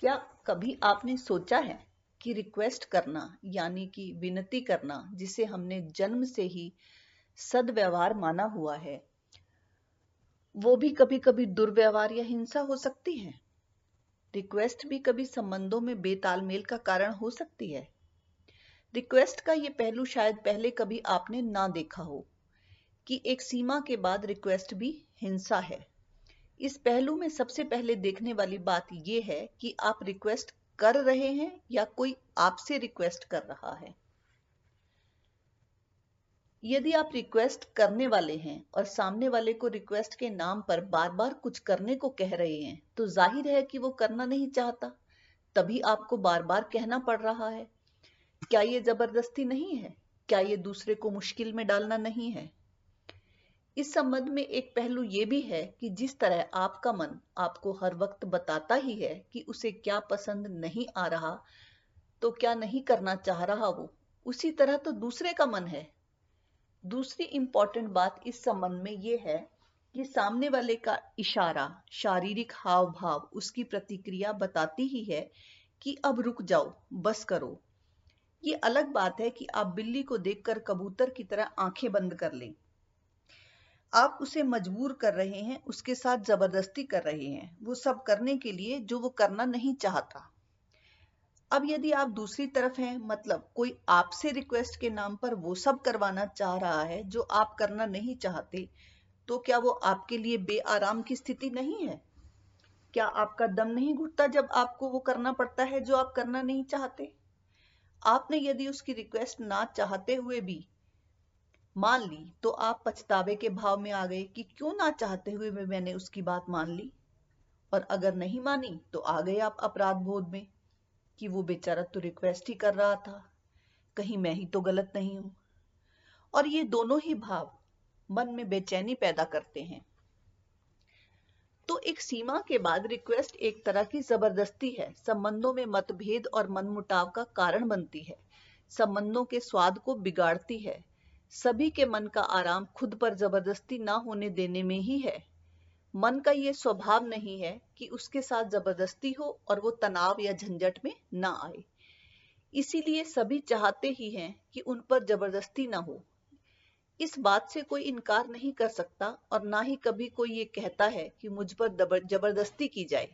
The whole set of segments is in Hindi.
क्या कभी आपने सोचा है कि रिक्वेस्ट करना, यानी कि विनती करना, जिसे हमने जन्म से ही सदव्यवहार माना हुआ है, वो भी कभी कभी दुर्व्यवहार या हिंसा हो सकती है? रिक्वेस्ट भी कभी संबंधों में बेतालमेल का कारण हो सकती है? रिक्वेस्ट का ये पहलू शायद पहले कभी आपने ना देखा हो, कि एक सीमा के बाद रिक्वेस्ट भी हिंसा है। इस पहलू में सबसे पहले देखने वाली बात यह है कि आप रिक्वेस्ट कर रहे हैं या कोई आपसे रिक्वेस्ट कर रहा है। यदि आप रिक्वेस्ट करने वाले हैं और सामने वाले को रिक्वेस्ट के नाम पर बार बार कुछ करने को कह रहे हैं तो ज़ाहिर है कि वो करना नहीं चाहता। तभी आपको बार बार कहना पड़ रहा है, क्या ये ज़बरदस्ती नहीं है? क्या ये दूसरे को मुश्किल में डालना नहीं है? इस संबंध में एक पहलू ये भी है कि जिस तरह आपका मन आपको हर वक्त बताता ही है कि उसे क्या पसंद नहीं आ रहा तो क्या नहीं करना चाह रहा वो, उसी तरह तो दूसरे का मन है। दूसरी इंपॉर्टेंट बात इस संबंध में ये है कि सामने वाले का इशारा, शारीरिक हाव भाव उसकी प्रतिक्रिया बताती ही है कि अब रुक जाओ, बस करो। ये अलग बात है कि आप बिल्ली को देखकर कबूतर की तरह आँखें बंद कर लें। आप उसे मजबूर कर रहे हैं, उसके साथ ज़बरदस्ती कर रहे हैं, वो सब करने के लिए जो वो करना नहीं चाहता। अब यदि आप दूसरी तरफ़ हैं मतलब कोई आपसे रिक्वेस्ट के नाम पर वो सब करवाना चाह रहा है जो आप करना नहीं चाहते तो क्या वो आपके लिए बेआराम की स्थिति नहीं है? क्या आपका दम नहीं घुटता जब आपको वो करना पड़ता है जो आप करना नहीं चाहते? आपने यदि उसकी रिक्वेस्ट ना चाहते हुए भी मान ली तो आप पछतावे के भाव में आ गए कि क्यों ना चाहते हुए में मैंने उसकी बात मान ली? और अगर नहीं मानी तो आ गए आप अपराध बोध में कि वो बेचारा तो रिक्वेस्ट ही कर रहा था। कहीं मैं ही तो गलत नहीं हूँ। और ये दोनों ही भाव मन में बेचैनी पैदा करते हैं। तो एक सीमा के बाद रिक्वेस्ट एक तरह की ज़बरदस्ती है। संबंधों में मतभेद और मनमुटाव का कारण बनती है। संबंधों के स्वाद को बिगाड़ती है। सभी के मन का आराम खुद पर ज़बरदस्ती ना होने देने में ही है। मन का ये स्वभाव नहीं है कि उसके साथ ज़बरदस्ती हो और वो तनाव या झंझट में ना आए। इसीलिए सभी चाहते ही हैं कि उन पर ज़बरदस्ती ना हो। इस बात से कोई इनकार नहीं कर सकता और ना ही कभी कोई ये कहता है कि मुझ पर ज़बरदस्ती की जाए।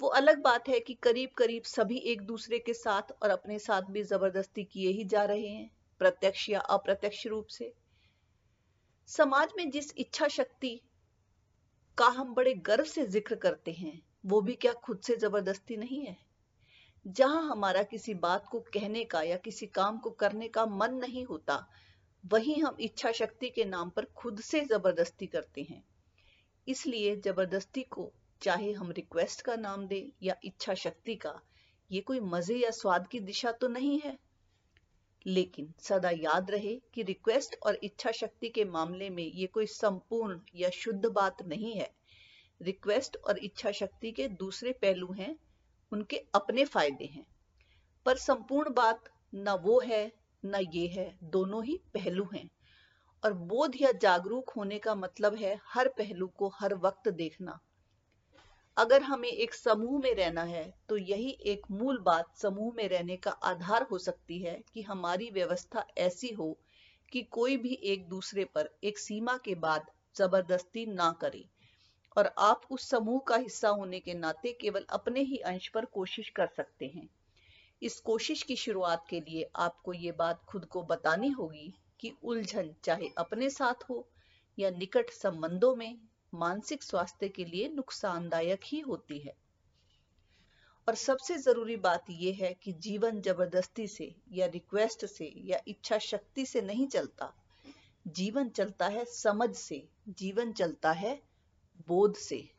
वो अलग बात है कि करीब करीब सभी एक दूसरे के साथ और अपने साथ भी ज़बरदस्ती किए ही जा रहे हैं। प्रत्यक्ष या अप्रत्यक्ष रूप से। समाज में जिस इच्छा शक्ति का हम बड़े गर्व से ज़िक्र करते हैं, वो भी क्या खुद से ज़बरदस्ती नहीं है? जहाँ हमारा किसी बात को कहने का या किसी काम को करने का मन नहीं होता, वहीं हम इच्छा शक्ति के नाम पर खुद से ज़बरदस्ती करते हैं। इसलिए ज़बरदस्ती को चाहे हम रिक्वेस्ट का नाम दें या इच्छा शक्ति का, ये कोई मज़े या स्वाद की दिशा तो नहीं है। लेकिन सदा याद रहे कि रिक्वेस्ट और इच्छा शक्ति के मामले में ये कोई संपूर्ण या शुद्ध बात नहीं है। रिक्वेस्ट और इच्छा शक्ति के दूसरे पहलू हैं, उनके अपने फ़ायदे हैं। पर संपूर्ण बात न वो है, न ये है, दोनों ही पहलू हैं। और बोध या जागरूक होने का मतलब है हर पहलू को हर वक्त देखना। अगर हमें एक समूह में रहना है तो यही एक मूल बात समूह में रहने का आधार हो सकती है कि हमारी व्यवस्था ऐसी हो कि कोई भी एक दूसरे पर एक सीमा के बाद ज़बरदस्ती ना करे। और आप उस समूह का हिस्सा होने के नाते केवल अपने ही अंश पर कोशिश कर सकते हैं। इस कोशिश की शुरुआत के लिए आपको ये बात खुद को बतानी होगी कि उलझन चाहे अपने साथ हो या निकट संबंधों में मानसिक स्वास्थ्य के लिए नुकसानदायक ही होती है। और सबसे ज़रूरी बात यह है कि जीवन ज़बरदस्ती से या रिक्वेस्ट से या इच्छा शक्ति से नहीं चलता। जीवन चलता है समझ से, जीवन चलता है बोध से।